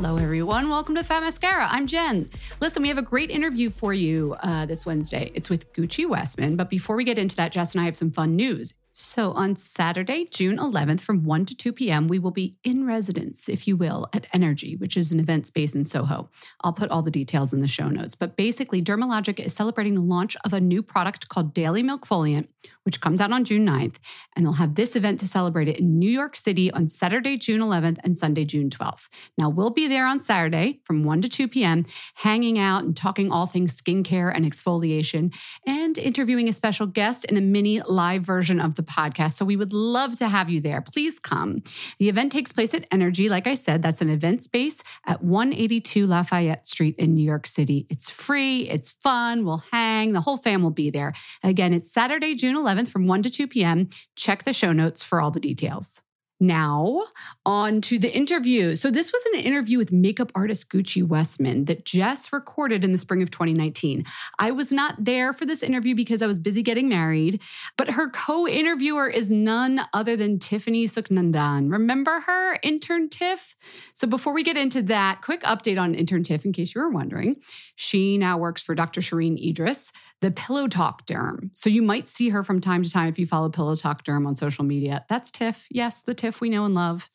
Hello, everyone. Welcome to Fat Mascara. I'm Jen. Listen, we have a great interview for you uh, this Wednesday. It's with Gucci Westman. But before we get into that, Jess and I have some fun news. So, on Saturday, June 11th, from 1 to 2 p.m., we will be in residence, if you will, at Energy, which is an event space in Soho. I'll put all the details in the show notes. But basically, Dermalogica is celebrating the launch of a new product called Daily Milkfoliant, which comes out on June 9th. And they'll have this event to celebrate it in New York City on Saturday, June 11th and Sunday, June 12th. Now, we'll be there on Saturday from 1 to 2 p.m., hanging out and talking all things skincare and exfoliation, and interviewing a special guest in a mini live version of the podcast. So we would love to have you there. Please come. The event takes place at Energy. Like I said, that's an event space at 182 Lafayette Street in New York City. It's free, it's fun, we'll hang, the whole fam will be there. Again, it's Saturday, June 11th from 1 to 2 p.m. Check the show notes for all the details. Now, on to the interview. So, this was an interview with makeup artist Gucci Westman that Jess recorded in the spring of 2019. I was not there for this interview because I was busy getting married, but her co interviewer is none other than Tiffany Suknandan. Remember her, intern Tiff? So, before we get into that, quick update on intern Tiff in case you were wondering. She now works for Dr. Shereene Idriss, the Pillow Talk Derm. So, you might see her from time to time if you follow Pillow Talk Derm on social media. That's Tiff. Yes, the Tiff we know and love.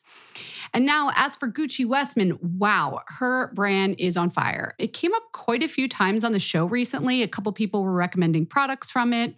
And now, as for Gucci Westman, wow, her brand is on fire. It came up quite a few times on the show recently. A couple people were recommending products from it.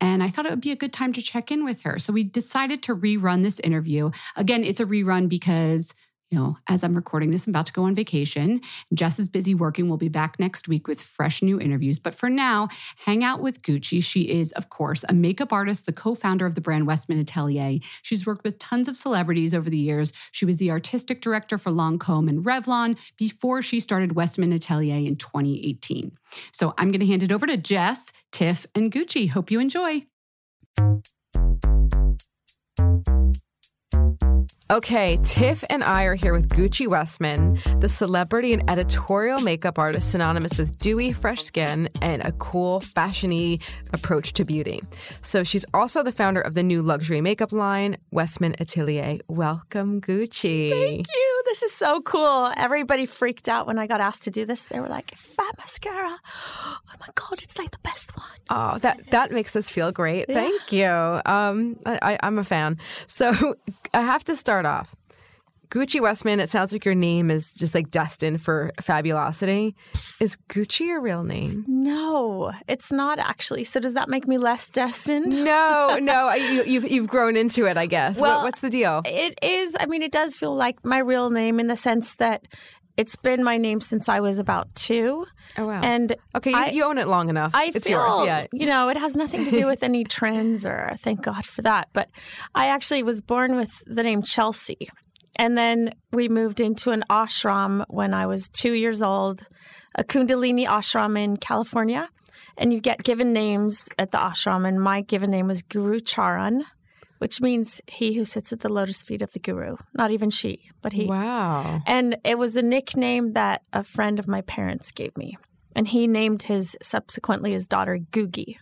And I thought it would be a good time to check in with her. So we decided to rerun this interview. Again, it's a rerun because know, as I'm recording this, I'm about to go on vacation. Jess is busy working. We'll be back next week with fresh new interviews. But for now, hang out with Gucci. She is, of course, a makeup artist, the co founder of the brand Westman Atelier. She's worked with tons of celebrities over the years. She was the artistic director for Lancome and Revlon before she started Westman Atelier in 2018. So I'm going to hand it over to Jess, Tiff, and Gucci. Hope you enjoy. Okay, Tiff and I are here with Gucci Westman, the celebrity and editorial makeup artist synonymous with dewy, fresh skin and a cool, fashiony approach to beauty. So she's also the founder of the new luxury makeup line, Westman Atelier. Welcome, Gucci. Thank you. This is so cool. Everybody freaked out when I got asked to do this. They were like, "Fat mascara! Oh my god, it's like the best one." Oh, that that makes us feel great. Yeah. Thank you. Um, I, I'm a fan. So I have to start off. Gucci Westman. It sounds like your name is just like destined for fabulosity. Is Gucci your real name? No, it's not actually. So does that make me less destined? No, no. You, you've you've grown into it, I guess. What- Well, what's the deal? It is. I mean, it does feel like my real name in the sense that it's been my name since I was about two. Oh wow. And okay, you, I- you own it long enough. I it's feel, yours. Yeah. you know, it has nothing to do with any trends or thank God for that. But I actually was born with the name Chelsea. And then we moved into an ashram when I was two years old, a Kundalini ashram in California. And you get given names at the ashram. And my given name was Guru Charan, which means he who sits at the lotus feet of the guru. Not even she, but he. Wow. And it was a nickname that a friend of my parents gave me. And he named his subsequently his daughter Googie.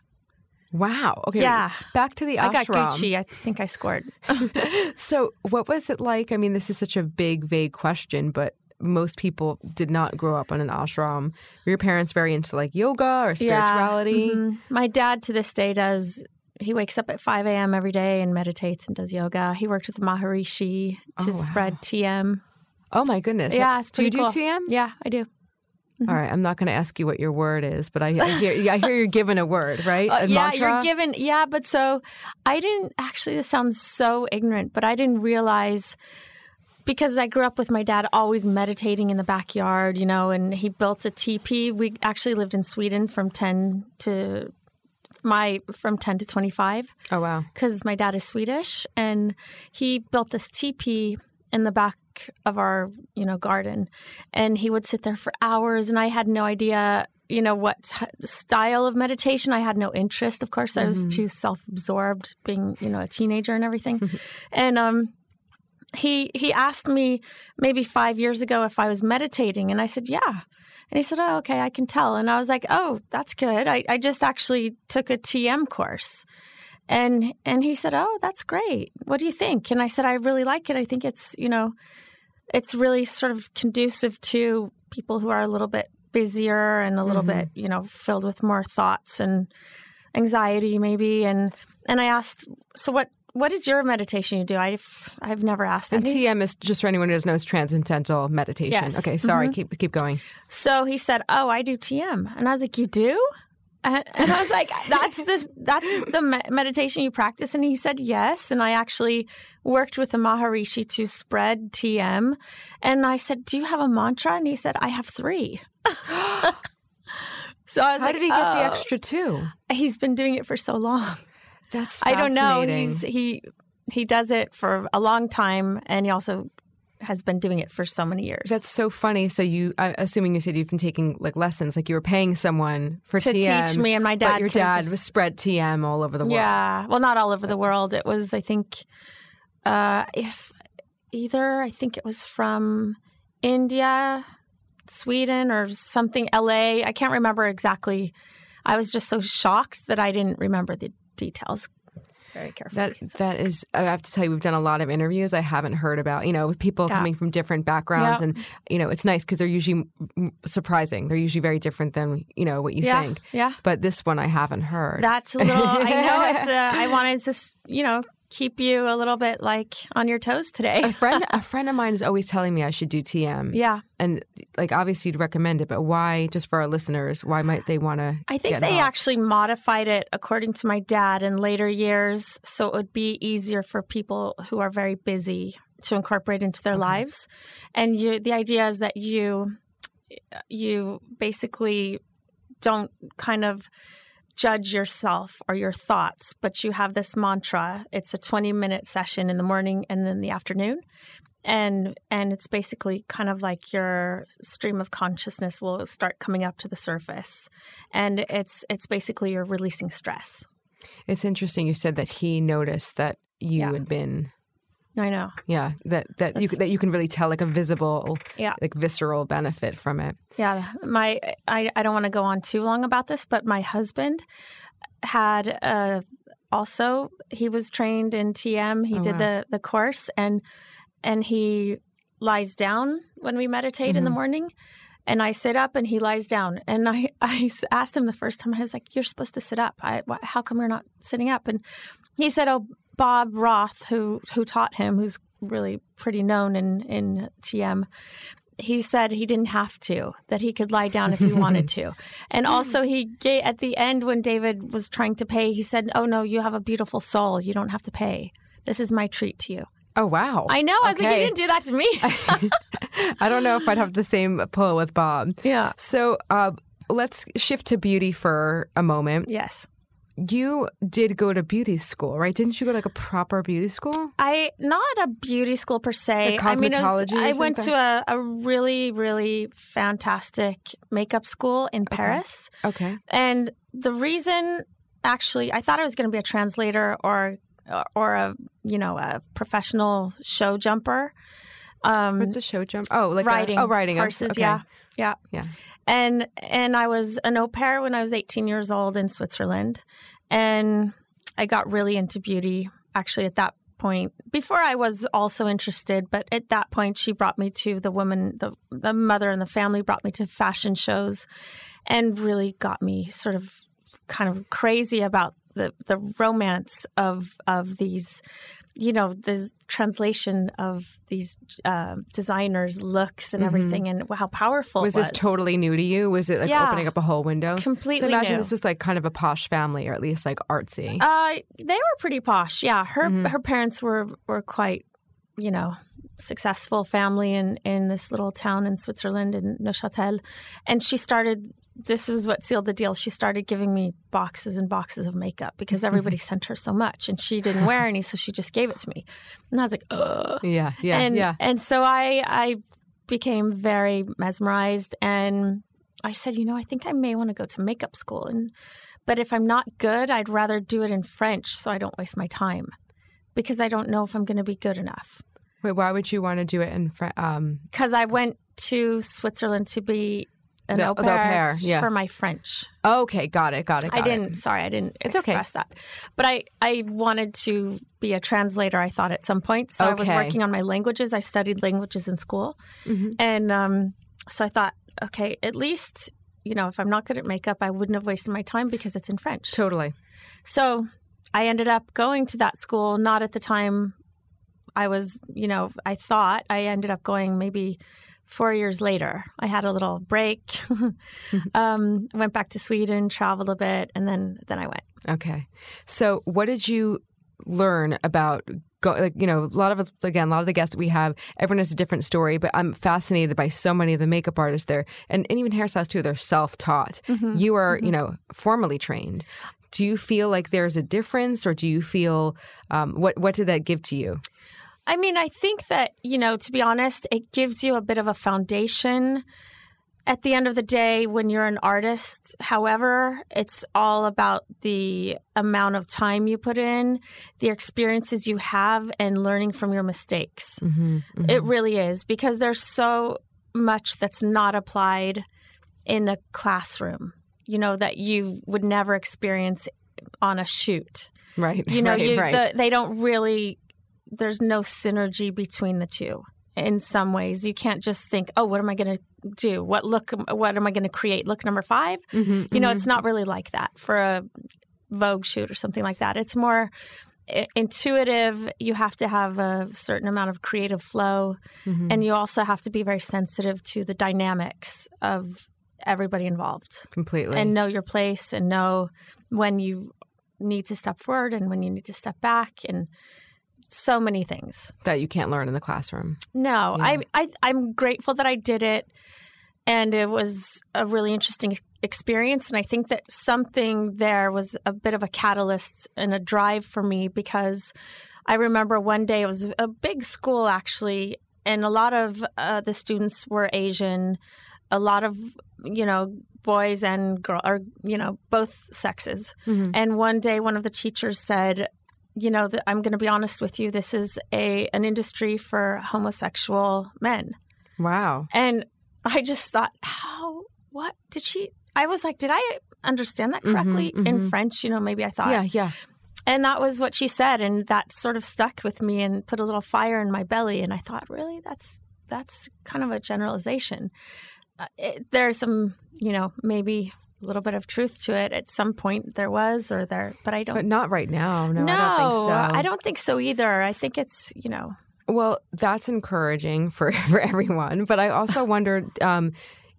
Wow. Okay. Yeah. Back to the ashram. I got Gucci. I think I scored. So, what was it like? I mean, this is such a big, vague question, but most people did not grow up on an ashram. Were your parents very into like yoga or spirituality? Yeah. Mhm. My dad to this day does. He wakes up at 5 a.m. every day and meditates and does yoga. He worked with Maharishi to Oh, wow. spread TM. Oh my goodness! Yeah, do you do cool. TM? Yeah, I do. All right, I'm not going to ask you what your word is, but I, I hear I hear you're given a word, right? Uh, yeah, mantra. you're given. Yeah, but so I didn't actually. This sounds so ignorant, but I didn't realize because I grew up with my dad always meditating in the backyard, you know, and he built a teepee. We actually lived in Sweden from ten to my from ten to 25. Oh wow! because my dad is Swedish, and he built this teepee in the back of our you know garden, and he would sit there for hours, and I had no idea you know what t- style of meditation. I had no interest. Of course, I was too self absorbed, being you know a teenager and everything, and um. He he asked me maybe five years ago if I was meditating, and I said yeah. And he said, "Oh, okay, I can tell." And I was like, "Oh, that's good. I, I just actually took a TM course." And and he said, "Oh, that's great. What do you think?" And I said, "I really like it. I think it's, you know, it's really sort of conducive to people who are a little bit busier and a little bit, you know, filled with more thoughts and anxiety maybe." And and I asked, "So what what is your meditation you do?" I've I've never asked that. And TM is just for anyone who doesn't know, is transcendental meditation. Yes. Okay, sorry. Mhm. Keep keep going. So he said, "Oh, I do TM," and I was like, "You do?" And, and I was like, "That's the that's the me- meditation you practice." And he said, "Yes." And I actually worked with the Maharishi to spread TM. And I said, "Do you have a mantra?" And he said, "I have three. so I was like, How like, did he get the "Oh." extra two? He's been doing it for so long. That's I don't know. He's he he does it for a long time, and he also has been doing it for so many years. That's so funny. So you, I'm assuming you said you've been taking like lessons, like you were paying someone for To TM, teach me, and my dad But your dad just- was spread TM all over the world. Yeah. Well, not all over the world. It was, I think, uh, if either, I think it was from India, Sweden, or something, LA. I can't remember exactly. I was just so shocked that I didn't remember the details very careful. That that is, I have to tell you, we've done a lot of interviews. I haven't heard about, you know, with people Yeah. coming from different backgrounds, Yeah. and you know, it's nice because they're usually surprising. They're usually very different than you know what you yeah. think. Yeah. But this one I haven't heard. That's a little, I know it's, uh, I wanted to, you know, keep you a little bit like on your toes today. a friend, a friend of mine is always telling me I should do TM. yeah. and like obviously you'd recommend it, but why? Just for our listeners, why might they want to? I think they actually modified it according to my dad in later years, so it would be easier for people who are very busy, to incorporate into their Okay. lives. And you, the idea is that you you basically don't kind of judge yourself or your thoughts, but you have this mantra. It's a 20 minute session in the morning and then the afternoon. And and it's basically kind of like your stream of consciousness will start coming up to the surface. And it's it's basically you're releasing stress. It's interesting. You said that he noticed that you Yeah. had been, I know. yeah, that that you that you can really tell like a visible, Yeah. like visceral benefit from it. Yeah, my I, I don't want to go on too long about this, but my husband had uh, also he was trained in TM. He Oh, did wow. the the course and and he lies down when we meditate in the Mhm. morning. And I sit up and he lies down. And I, I asked him the first time, I was like, You're supposed to sit up. I, wh- how come you're not sitting up? And he said, Oh, Bob Roth, who, who taught him, who's really pretty known in, in TM, he said he didn't have to, that he could lie down if he wanted to. And also, he gave, at the end, when David was trying to pay, he said, Oh, no, you have a beautiful soul. You don't have to pay. This is my treat to you. Oh wow! I know. I was like, he didn't do that to me. I don't know if I'd have the same pull with Bob. yeah. So uh, let's shift to beauty for a moment. Yes. You did go to beauty school, right? Didn't you go to like a proper beauty school? I not a beauty school per se. Like I mean, was- cosmetology I went to a, a really, really fantastic makeup school in Paris, Okay. and the reason, actually, I thought I was going to be a translator or or a you know a professional show jumper. Um, What's a show jump? Oh, like riding A, oh, riding horses. okay. Yeah, yeah, Yeah. And and I was an au pair when I was 18 years old in Switzerland, and I got really into beauty. Actually, at that point, before I was also interested, but at that point, she brought me to the woman, the the mother and the family brought me to fashion shows, and really got me sort of kind of crazy about the the romance of of these you know this translation of these uh, designers looks and everything and how powerful Was it was this totally new to you? Was it like Yeah. opening up a whole window? Completely So imagine new. this is like kind of a posh family, or at least like artsy. Uh, they were pretty posh. Yeah, her Mhm. her parents were were quite, you know, successful family in in this little town in Switzerland in Neuchâtel, and she started. This was what sealed the deal. She started giving me boxes and boxes of makeup because everybody sent her so much, and she didn't wear any, so she just gave it to me. And I was like, ugh. yeah, yeah, and, yeah. And so I I became very mesmerized and I said, you know, I think I may want to go to makeup school and but if I'm not good, I'd rather do it in French so I don't waste my time. Because I don't know if I'm going to be good enough. Wait, why would you want to do it in French? Um, Because I went to Switzerland to be an The- au the pair, au pair, yeah. for my French. okay, got it, got it. I got it. didn't. Sorry, I didn't It's okay. express that. But I, I wanted to be a translator. I thought at some point, so I was working on my languages. I studied languages in school, Mhm. and um, so I thought, okay, at least you know, if I'm not good at makeup, I wouldn't have wasted my time because it's in French. Totally. So I ended up going to that school. Not at the time I was, you know, I thought I ended up going maybe four years later. I had a little break, um, went back to Sweden, traveled a bit, and then then I went. Okay. So, what did you learn about go like you know a lot of again a lot of the guests that we have everyone has a different story but i'm fascinated by so many of the makeup artists there and, and even hairstylists too they're self-taught you are you know formally trained do you feel like there's a difference or do you feel um, what what did that give to you I mean, I think that, you know, to be honest, it gives you a bit of a foundation at the end of the day when you're an artist. However, it's all about the amount of time you put in, the experiences you have, and learning from your mistakes. mm-hmm. It really is because there's so much that's not applied in a classroom, you know, that you would never experience on a shoot right you know right, you right. the, they don't really there's no synergy between the two in some ways. You can't just think oh what am i going to do? What look what am i going to create? Look number 5 Mhm, you know mhm. it's not really like that for a vogue shoot or something like that. It's more intuitive. You have to have a certain amount of creative flow Mhm. and you also have to be very sensitive to the dynamics of everybody involved. Completely. And know your place and know when you need to step forward and when you need to step back and so many things. that you can't learn in the classroom. No, Yeah. I, I I'm grateful that I did it, and it was a really interesting experience. And I think that something there was a bit of a catalyst and a drive for me because I remember one day it was a big school actually, and a lot of uh, the students were Asian, a lot of you know boys and girl or you know both sexes. Mhm. And one day, one of the teachers said, "You know, that I'm going to be honest with you. This is a an industry for homosexual men." Wow. And I just thought, "How? What did she?" I was like, "Did I understand that correctly mhm. in French?" You know, maybe I thought. Yeah, yeah. And that was what she said, and that sort of stuck with me and put a little fire in my belly. And I thought, really, that's that's kind of a generalization. Uh, it, there's some, you know, maybe a little bit of truth to it. At some point, there was, or there, but I don't. But not right now. No, no, I don't think so. I don't think so either. I think it's, you know, Well, that's encouraging for, for everyone. But I also wondered, um,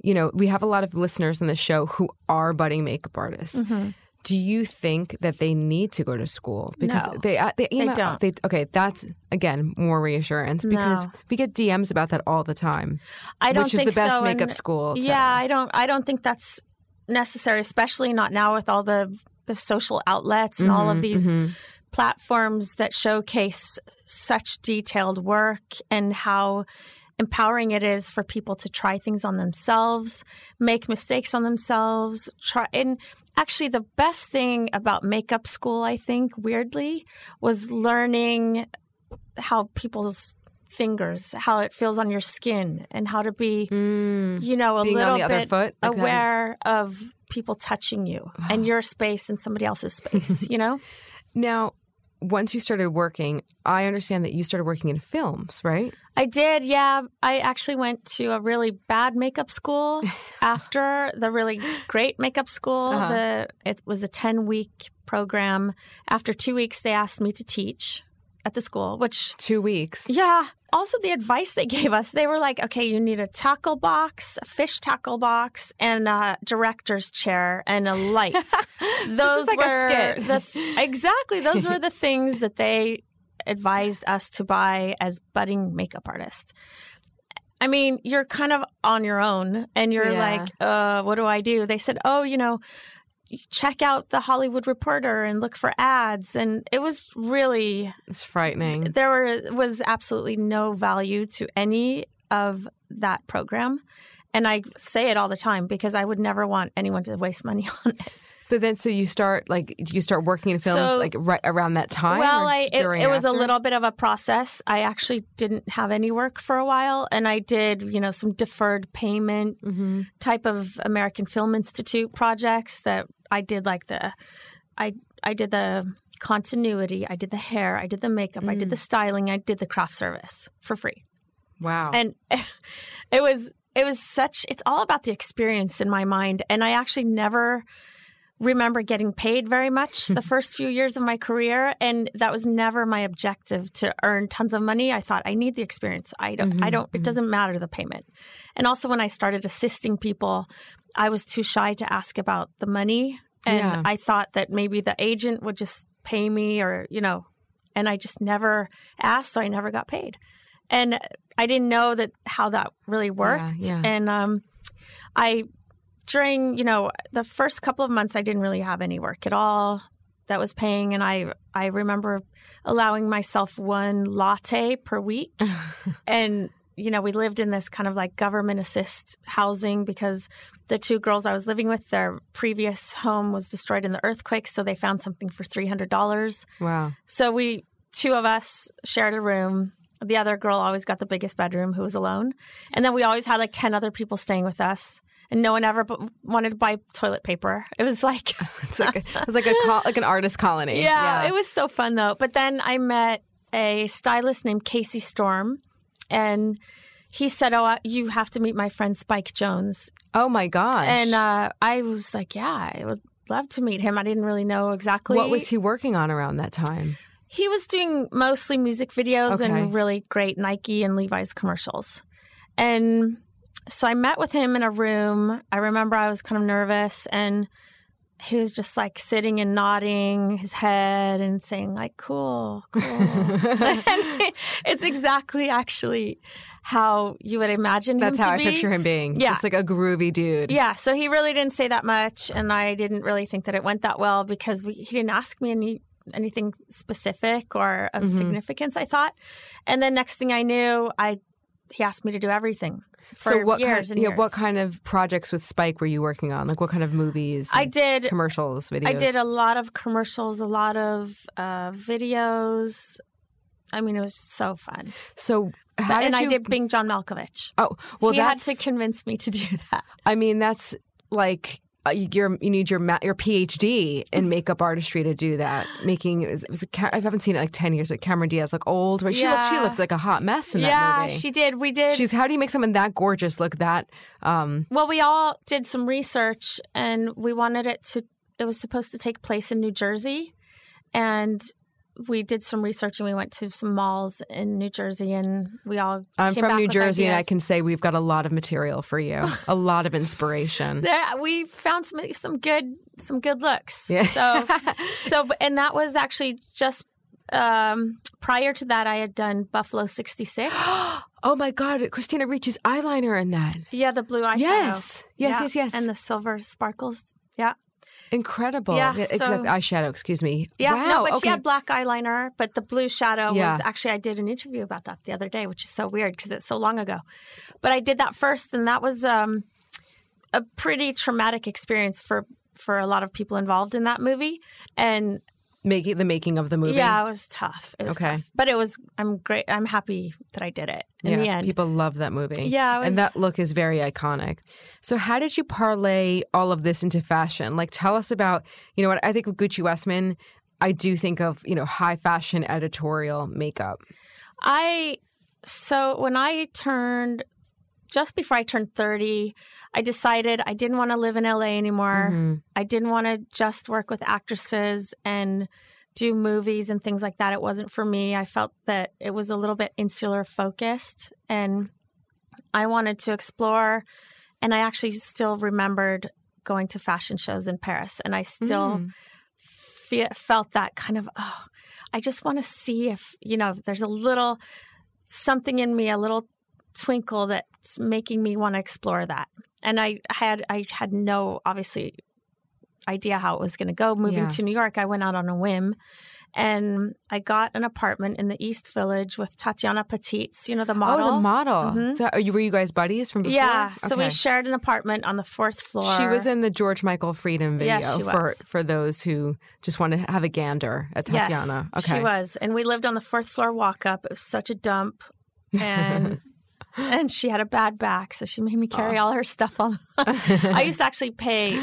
you know, we have a lot of listeners on the show who are budding makeup artists. Mm-hmm. Do you think that they need to go to school because No. they uh, they, email, don't. They, okay, that's again more reassurance because No. we get DMs about that all the time. I don't which is think the best so. makeup and- school. Yeah. I don't. I don't think that's necessary, especially not now with all the the social outlets and all of Mhm, these mhm. platforms that showcase such detailed work and how empowering it is for people to try things on themselves, make mistakes on themselves, try and actually the best thing about makeup school I think weirdly was learning how people's fingers, how it feels on your skin and how to be Mm. you know a little bit? Okay. aware of people touching you and your space and somebody else's space, you know? Now, once you started working, I understand that you started working in films, right? I did, yeah. I actually went to a really bad makeup school after the really great makeup school. Uh-huh. The it was a 10 week program. After 2 weeks they asked me to teach at the school, which Two weeks. yeah, also the advice they gave us, they were like, okay, you need a tackle box, a fish tackle box, and a director's chair and a light. Those like a were skit. the th- exactly those were the things that they advised us to buy as budding makeup artists. I mean, you're kind of on your own and you're Yeah. like, uh, what do I do? They said, oh, you know, check out the Hollywood Reporter and look for ads. And it was really It's frightening. there were, was absolutely no value to any of that program. And I say it all the time because I would never want anyone to waste money on it. But then, so you start like you start working in films So- like right around that time. well, I, it, it was a little bit of a process. I actually didn't have any work for a while, and I did, you know, some deferred payment Mm-hmm. type of American Film Institute projects that I did, like the, I I did the continuity, I did the hair, I did the makeup, I did Mm. the styling, I did the craft service for free. Wow. and it was it was such it's all about the experience in my mind and i actually never remember getting paid very much the first few years of my career and that was never my objective to earn tons of money i thought i need the experience i don't i don't it doesn't matter the payment and also when i started assisting people i was too shy to ask about the money and Yeah. i thought that maybe the agent would just pay me or you know and i just never asked so i never got paid and I didn't know that how that really worked. yeah. And um, I during you know the first couple of months, I didn't really have any work at all that was paying, and I I remember allowing myself one latte per week, and you know we lived in this kind of like government assist housing because the two girls I was living with, their previous home was destroyed in the earthquake, so they found something for three hundred dollars. wow. So we two of us shared a room. The other girl always got the biggest bedroom, who was alone, and then we always had like ten other people staying with us, and no one ever b- wanted to buy toilet paper. It was like, It's like a, it's like a col- like an artist colony. yeah, it was so fun though. But then I met a stylist named Casey Storm, and he said, "Oh, you have to meet my friend Spike Jonze." Oh my gosh. And uh, I was like, "Yeah, I would love to meet him." I didn't really know exactly what was he working on around that time? He was doing mostly music videos Okay. and really great Nike and Levi's commercials. And so I met with him in a room. I remember I was kind of nervous and he was just like sitting and nodding his head and saying like cool cool it's exactly actually how you would imagine That's him how I be. picture him being. Yeah. Just like a groovy dude. yeah so he really didn't say that much and i didn't really think that it went that well because we, he didn't ask me any anything specific or of Mhm. significance i thought and then next thing i knew i he asked me to do everything so what years kind and yeah, years. what kind of projects with Spike were you working on? Like what kind of movies? i did commercials, videos. I did a lot of commercials, a lot of uh, videos. I mean, it was so fun. So how and did I you did Being John Malkovich. Oh, well he had to convince me to do that. I mean that's like uh, you're, you need your ma- your PhD in makeup artistry to do that. Making it was, it was a, I haven't seen it like ten years. Like Cameron Diaz, like old, right? She looked she looked like a hot mess in that yeah, she did. We did. She's how do you make someone that gorgeous look that? Um, well, we all did some research, and we wanted it to. It was supposed to take place in New Jersey, and we did some research, and we went to some malls in New Jersey, and we all. I'm from New Jersey, and I can say we've got a lot of material for you, a lot of inspiration. Yeah, we found some some good some good looks. Yeah. So so and that was actually just um, prior to that I had done Buffalo 66. oh my God, Christina Ricci's eyeliner in that. yeah, the blue eyeshadow. Yes, yes, Yeah. yes, yes. And the silver sparkles. Yeah. Incredible. Yeah, so- eyeshadow, excuse me. Yeah, wow, no, but okay. she had black eyeliner, but the blue shadow Yeah. was actually I did an interview about that the other day, which is so weird because it's so long ago. But I did that first and that was um, a pretty traumatic experience for for a lot of people involved in that movie. And making the making of the movie. Yeah, it was tough. It was Okay. tough. But it was I'm great I'm happy that I did it in yeah, the end. people love that movie. Yeah, was- and that look is very iconic. So, how did you parlay all of this into fashion? Like, tell us about you know what I think of Gucci Westman. I do think of you know high fashion editorial makeup. I so when I turned just before I turned 30, I decided I didn't want to live in LA anymore. Mhm. I didn't want to just work with actresses and do movies and things like that. It wasn't for me. I felt that it was a little bit insular focused and I wanted to explore. And I actually still remembered going to fashion shows in Paris and I still Mm. fe- felt that kind of, oh, I just want to see if, you know, if there's a little something in me, a little twinkle that's making me want to explore that. And I had I had no obviously idea how it was going to go. Moving Yeah. to New York, I went out on a whim, and I got an apartment in the East Village with Tatjana Patitz, you know the model. Oh, the model. Mhm. So, are you were you guys buddies from before? Yeah, so we shared an apartment on the fourth floor. She was in the George Michael Freedom video she for was. for those who just want to have a gander at Yes, Tatiana. okay. she was, and we lived on the fourth floor walk up. It was such a dump, and and she had a bad back, so she made me carry all her stuff on. I used to actually pay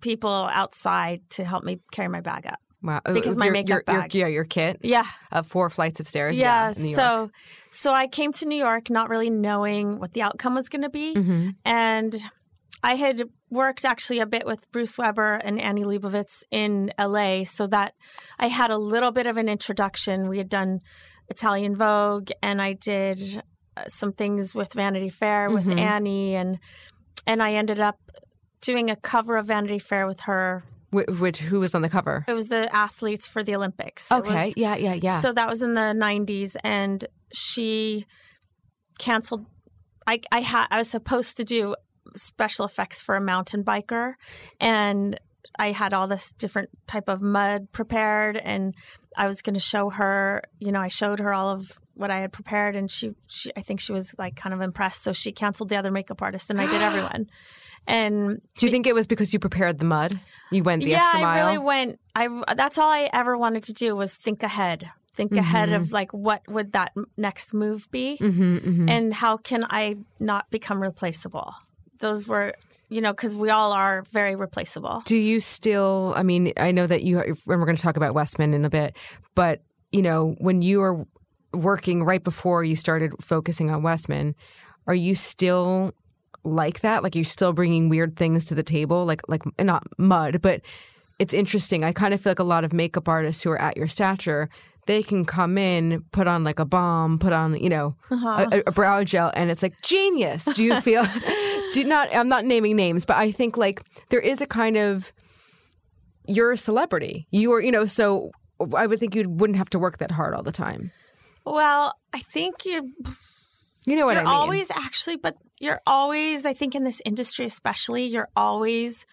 people outside to help me carry my bag up. Wow. because my makeup your, your- bag. yeah, your kit Yeah, of four flights of stairs. yeah. Yeah, in New York. so so I came to New York not really knowing what the outcome was going to be, Mhm. and I had worked actually a bit with Bruce Weber and Annie Leibovitz in LA, so that I had a little bit of an introduction. We had done Italian Vogue, and I did uh, some things with Vanity Fair with Mhm. Annie, and and I ended up doing a cover of Vanity Fair with her. Wh- which who was on the cover? It was the athletes for the Olympics. Okay. was- yeah, yeah, yeah. so that was in the 90s, and she canceled. I I had I was supposed to do special effects for a mountain biker, and I had all this different type of mud prepared, and I was going to show her. You know, I showed her all of what I had prepared, and she, she I think she was like kind of impressed. So she canceled the other makeup artist, and I did everyone. And Do you think it was because you prepared the mud? You went the yeah, extra mile. Yeah, I really went. I that's all I ever wanted to do was think ahead, think ahead Mm-hmm. of like what would that next move be, hmm hmm and how can I not become replaceable. Those were, you know, because we all are very replaceable. Do you still? I mean, I know that you. And we're going to talk about Westman in a bit, but you know, when you were working right before you started focusing on Westman, are you still like that? Like you're still bringing weird things to the table, like like not mud, but it's interesting. I kind of feel like a lot of makeup artists who are at your stature, they can come in, put on like a bomb, put on you know Uh-huh. a, a brow gel, and it's like genius. Do you feel? do not? I'm not naming names, but I think like there is a kind of you're a celebrity. You are, you know, so I would think you wouldn't have to work that hard all the time. Well, I think you You know what you're I mean? always actually, but you're always, I think, in this industry especially, you're always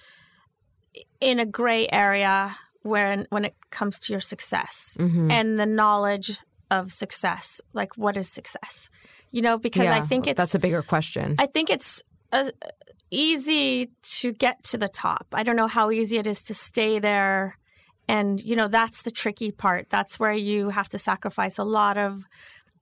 in a gray area when when it comes to your success Mhm. and the knowledge of success. Like, what is success? You know, because I think it's that's a bigger question. I think it's uh easy to get to the top. I don't know how easy it is to stay there. And, you know, that's the tricky part. That's where you have to sacrifice a lot of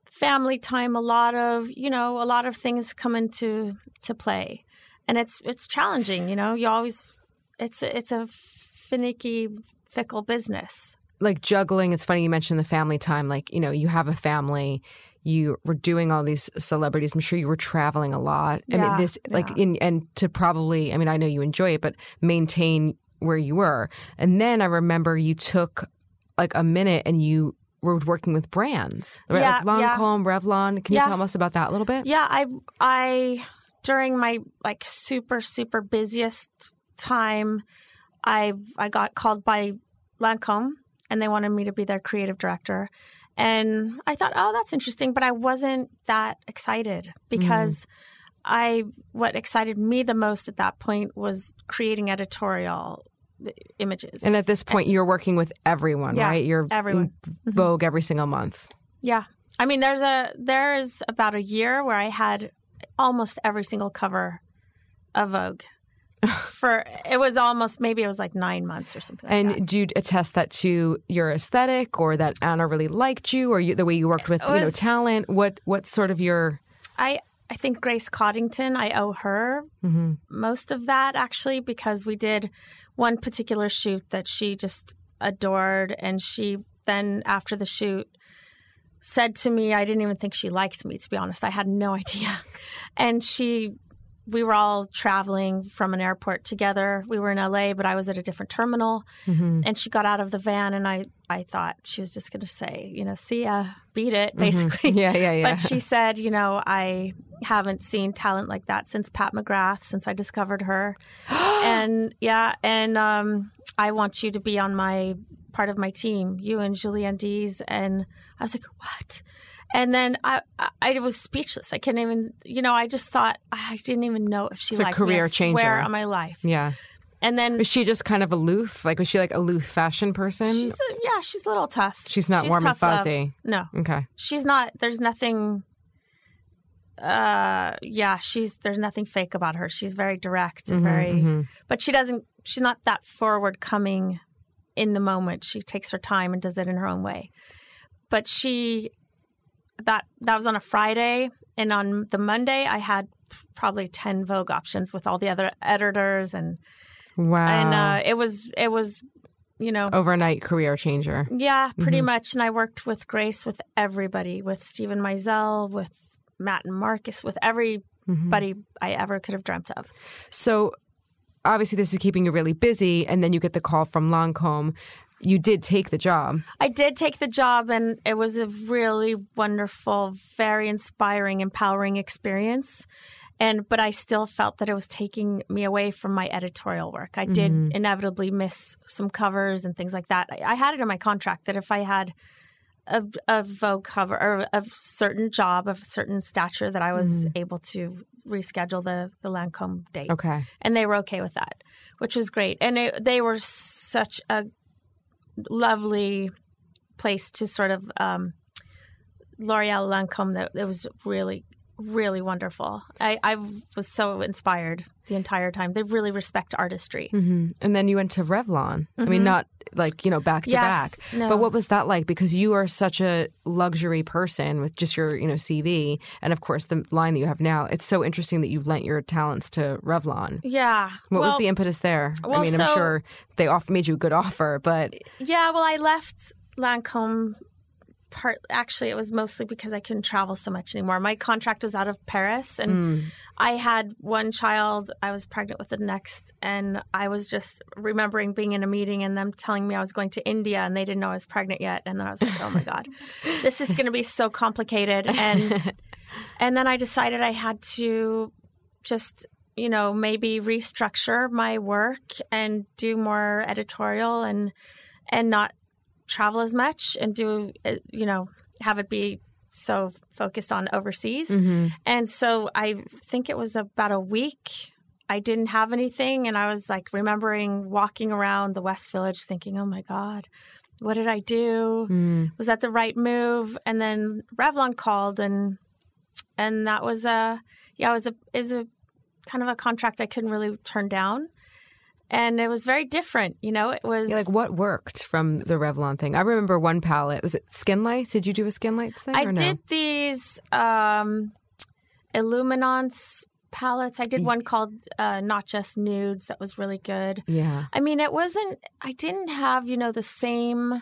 family time, a lot of, you know, a lot of things come into to play. And it's it's challenging, you know. You always it's it's a finicky, fickle business. like juggling. It's funny you mentioned the family time. Like, you know, you have a family. You were doing all these celebrities. I'm sure you were traveling a lot. I mean, this like yeah. in and to probably. I mean, I know you enjoy it, but maintain where you were. And then I remember you took like a minute and you were working with brands, right? Yeah, like yeah. Lancome, Revlon. Can you Yeah. tell us about that a little bit? Yeah, I I during my like super super busiest time, I I got called by Lancome and they wanted me to be their creative director. And I thought, "Oh, that's interesting," but I wasn't that excited because mm-hmm. I what excited me the most at that point was creating editorial images. And at this point, you're working with everyone, Yeah, right? You're everyone. Mm-hmm. Vogue every single month. Yeah. I mean there's a there's about a year where I had almost every single cover of Vogue. For it was almost maybe it was like 9 months or something like And that. do you attest that to your aesthetic, or that Anna really liked you, or you, the way you worked with It you know talent? What what sort of your I I think Grace Coddington, I owe her Mhm. most of that actually because we did one particular shoot that she just adored and she then after the shoot said to me I didn't even think she liked me to be honest. I had no idea. And she we were all traveling from an airport together. We were in LA, but I was at a different terminal Mhm. and she got out of the van and I I thought she was just going to say, you know, see ya, beat it basically. yeah yeah yeah? But she said, you know, I haven't seen talent like that since Pat McGrath, since I discovered her. and yeah, and um, I want you to be on my part of my team, you and Julianne Dees. And I was like, what? And then I, I, was speechless. I couldn't even, you know, I just thought I didn't even know if she It's a liked me. career I changer. swear on my life. yeah. And then Was she just kind of aloof? Like was she like aloof fashion person? she's a, yeah, she's a little tough. She's not warm and tough love. fuzzy. No, Okay. she's not there's nothing uh yeah she's there's nothing fake about her she's very direct and Mhm, very mhm. but she doesn't she's not that forward coming in the moment she takes her time and does it in her own way but she that that was on a friday and on the monday i had probably 10 vogue options with all the other editors and Wow. and uh it was it was you know Overnight career changer. yeah, pretty Mhm. much. And I worked with Grace, with everybody, with Steven Meisel, with Mert and Marcus, with everybody Mhm. I ever could have dreamt of. So obviously this is keeping you really busy, and then you get the call from Lancome. You did take the job. I did take the job, and it was a really wonderful, very inspiring, empowering experience. And but I still felt that it was taking me away from my editorial work. I did Mhm. inevitably miss some covers and things like that. I, I had it in my contract that if I had a, a Vogue cover or a certain job of a certain stature, that I was able to reschedule the the Lancome date Okay. and they were okay with that, which was great. And it, they were such a lovely place to sort of um, L'Oreal Lancome that it was really, really wonderful. I, I was so inspired the entire time. They really respect artistry. hmm And then you went to Revlon. I mean, Mhm. not like, you know, back to Yes, back. no. But what was that like? Because you are such a luxury person with just your, you know, CV and of course the line that you have now. It's so interesting that you've lent your talents to Revlon. Yeah. What was the impetus there? I well, mean, I'm sure they off- made you a good offer, but Yeah, well, I left Lancome. Part actually, it was mostly because I couldn't travel so much anymore. My contract was out of Paris, and Mm. I had one child. I was pregnant with the next, and I was just remembering being in a meeting and them telling me I was going to India, and they didn't know I was pregnant yet. And then I was like, "Oh my god, this is going to be so complicated." And and then I decided I had to just you know, maybe restructure my work and do more editorial and and not travel as much and do uh, you know have it be so focused on overseas. Mm-hmm. And so I think it was about a week. I didn't have anything, and I was like remembering walking around the West Village, thinking, "Oh my God, what did I do? Mm. Was that the right move?" And then Revlon called, and and that was a yeah, it was a is a kind of a contract I couldn't really turn down. And it was very different, you know. It was Yeah, like what worked from the Revlon thing? I remember one palette. Was it Skin Lights? Did you do a Skin Lights thing? I no? did these um, Illuminance palettes. I did one called uh, Not Just Nudes that was really good. Yeah. I mean, it wasn't, I didn't have, you know, the same.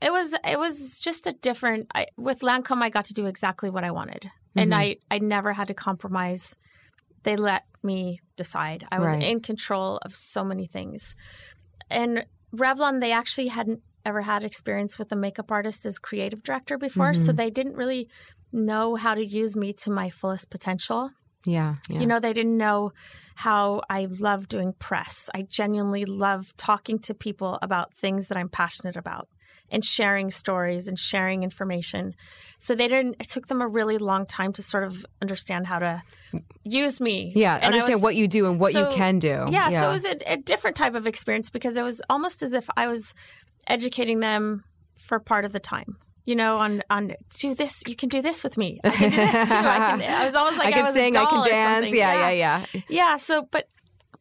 It was it was just a different I, with Lancome I got to do exactly what I wanted. And Mhm. I I never had to compromise. They let me decide. I was Right. in control of so many things. And Revlon they actually hadn't ever had experience with a makeup artist as creative director before, so Mhm. they didn't really know how to use me to my fullest potential. Yeah. yeah. You know, they didn't know how I love doing press. I genuinely love talking to people about things that I'm passionate about and sharing stories and sharing information. So they didn't, it took them a really long time to sort of understand how to use me. yeah. And Understand was- what you do and what so- you can do. yeah, so it was a, a different type of experience because it was almost as if I was educating them for part of the time. You know, on on do this. You can do this with me. I can do this too. I can. I was almost like I can was a sing, I can dance. Yeah, yeah, yeah. Yeah. So, but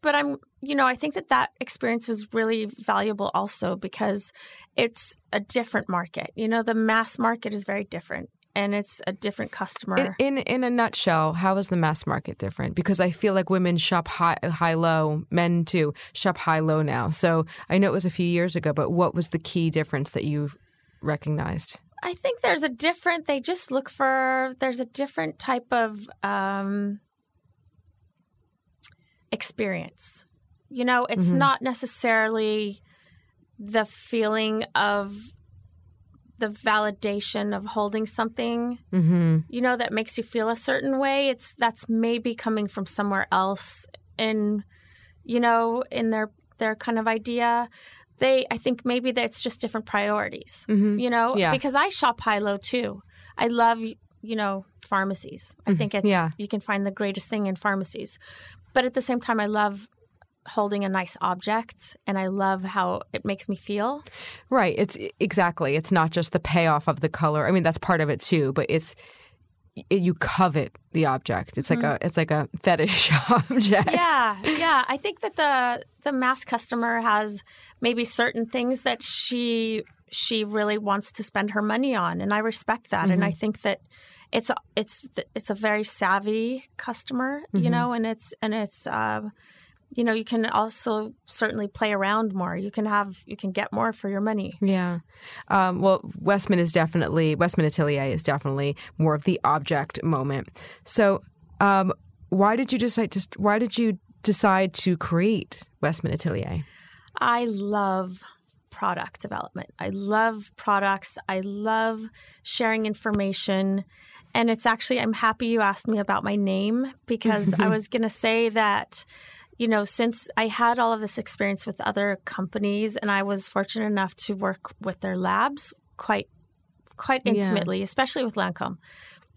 but I'm you know I think that that experience was really valuable also because it's a different market. You know, the mass market is very different. And it's a different customer. In, in in a nutshell, how is the mass market different? Because I feel like women shop high high low, men too shop high low now. So I know it was a few years ago, but what was the key difference that you recognized? I think there's a different. They just look for. There's a different type of um, experience. You know, it's Mhm. not necessarily the feeling of the validation of holding something. Mm-hmm. You know, that makes you feel a certain way. It's that's maybe coming from somewhere else in, you know, in their their kind of idea. They, I think maybe that it's just different priorities Mm-hmm. you know Yeah. because i shop high low too i love you know pharmacies i Mhm. think it's Yeah. you can find the greatest thing in pharmacies but at the same time i love holding a nice object and i love how it makes me feel Right. It's exactly. It's not just the payoff of the color. I mean, that's part of it too, but it's it, you covet the object. It's like a it's like a fetish object. yeah yeah i think that the the mass customer has maybe certain things that she she really wants to spend her money on and i respect that and i think that it's a, it's it's a very savvy customer you Mhm. know and it's and it's uh you know you can also certainly play around more you can have you can get more for your money Yeah. Um, well, Westman is definitely Westman Atelier is definitely more of the object moment. So, um, why did you decide? Just why did you decide to create Westman Atelier? I love product development. I love products. I love sharing information. And it's actually, I'm happy you asked me about my name because I was going to say that, you know, since I had all of this experience with other companies and I was fortunate enough to work with their labs quite quite Yeah. intimately, especially with Lancome.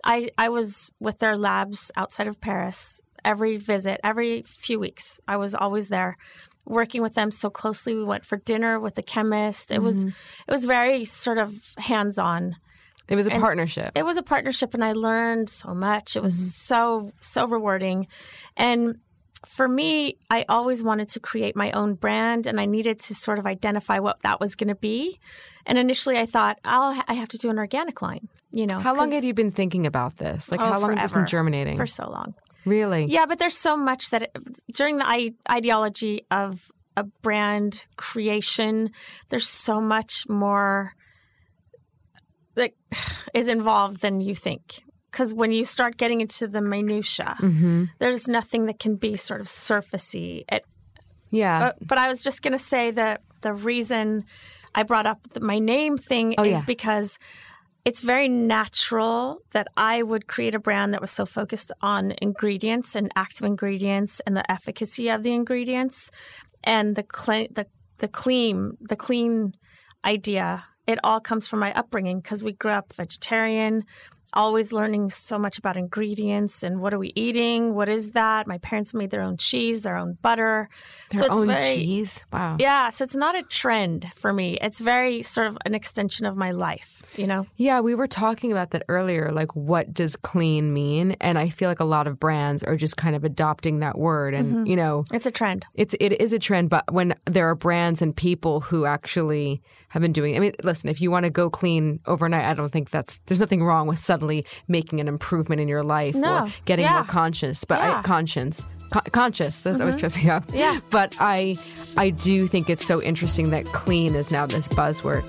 I, I was with their labs outside of Paris every visit, every few weeks. I was always there working with them so closely. We went for dinner with the chemist. It was mm-hmm. it was very sort of hands on. It was a And- partnership. It was a partnership, and I learned so much. It was mm-hmm. so so rewarding, and for me, I always wanted to create my own brand, and I needed to sort of identify what that was going to be. And initially, I thought, I'll I have to do an organic line. You know, how long had you been thinking about this? Like, Oh, how long has this been germinating? for so long? really? Yeah, but there's so much that during the I- ideology of a brand creation, there's so much more that is involved than you think. Because when you start getting into the minutia, Mm-hmm. there's nothing that can be sort of surfacey. It, Yeah. uh, but I was just going to say that the reason I brought up the, my name thing Oh, is yeah. because it's very natural that I would create a brand that was so focused on ingredients and active ingredients and the efficacy of the ingredients and the clean, the the clean, the clean idea. It all comes from my upbringing because we grew up vegetarian always learning so much about ingredients and what are we eating? What is that? My parents made their own cheese, their own butter. Their so own very, cheese? Wow. Yeah. So it's not a trend for me. It's very sort of an extension of my life, you know? Yeah. We were talking about that earlier. Like, what does clean mean? And I feel like a lot of brands are just kind of adopting that word. And, mm-hmm. you know, it's a trend. It's, it is a trend. But when there are brands and people who actually have been doing, I mean, listen, if you want to go clean overnight, I don't think that's, there's nothing wrong with suddenly suddenly making an improvement in your life no. or getting yeah. more conscious. But yeah. I, conscience. Con- conscious. That's mm-hmm. what I was Yeah. But I, I do think it's so interesting that clean is now this buzzword.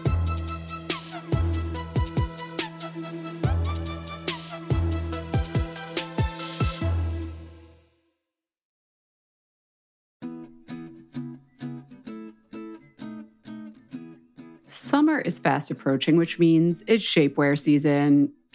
Summer is fast approaching, which means it's shapewear season.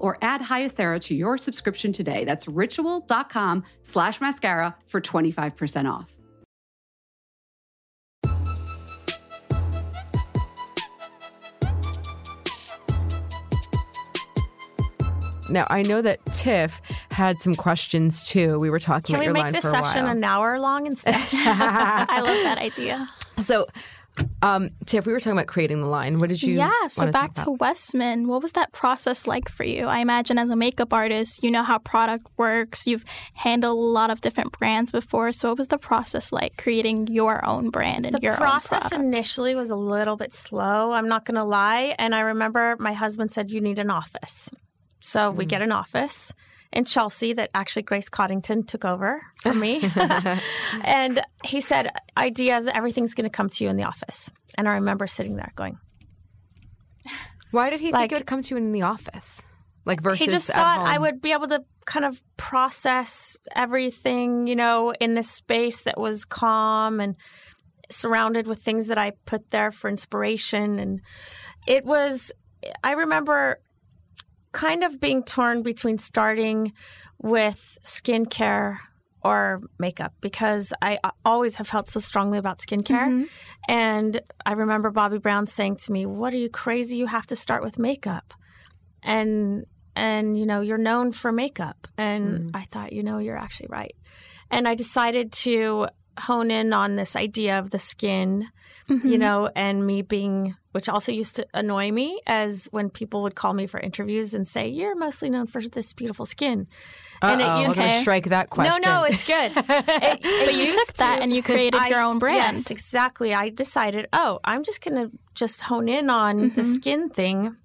or add Hyacera to your subscription today. That's ritual.com slash mascara for 25% off. Now I know that Tiff had some questions too. We were talking Can about we your make line this for a session an hour long instead? I love that idea. so, um, Tiff, we were talking about creating the line. What did you? yeah, so wanna back talk to? Westman. What was that process like for you? I imagine as a makeup artist, you know how product works. You've handled a lot of different brands before. So what was the process like creating your own brand and The your process own products? initially was a little bit slow. I'm not going to lie. And I remember my husband said, You need an office. So we get an office in Chelsea that actually Grace Coddington took over for me. and he said, Ideas, everything's going to come to you in the office. And I remember sitting there going, Why did he like- think it would come to you in the office? Like versus he just thought I would be able to kind of process everything, you know, in this space that was calm and surrounded with things that I put there for inspiration. And it was, I remember kind of being torn between starting with skincare or makeup because I always have felt so strongly about skincare. Mm-hmm. And I remember Bobbi Brown saying to me, What are you crazy? You have to start with makeup. And and you know, you're known for makeup. And mm-hmm. I thought, you know, you're actually right. And I decided to hone in on this idea of the skin, mm-hmm. you know, and me being which also used to annoy me as when people would call me for interviews and say, You're mostly known for this beautiful skin. And it Uh-oh, used let's to strike that question. no, no, it's good. It- it But you used took that and you created your own brand. Yes, exactly. I decided, oh, I'm just going to just hone in on the mm-hmm. skin thing,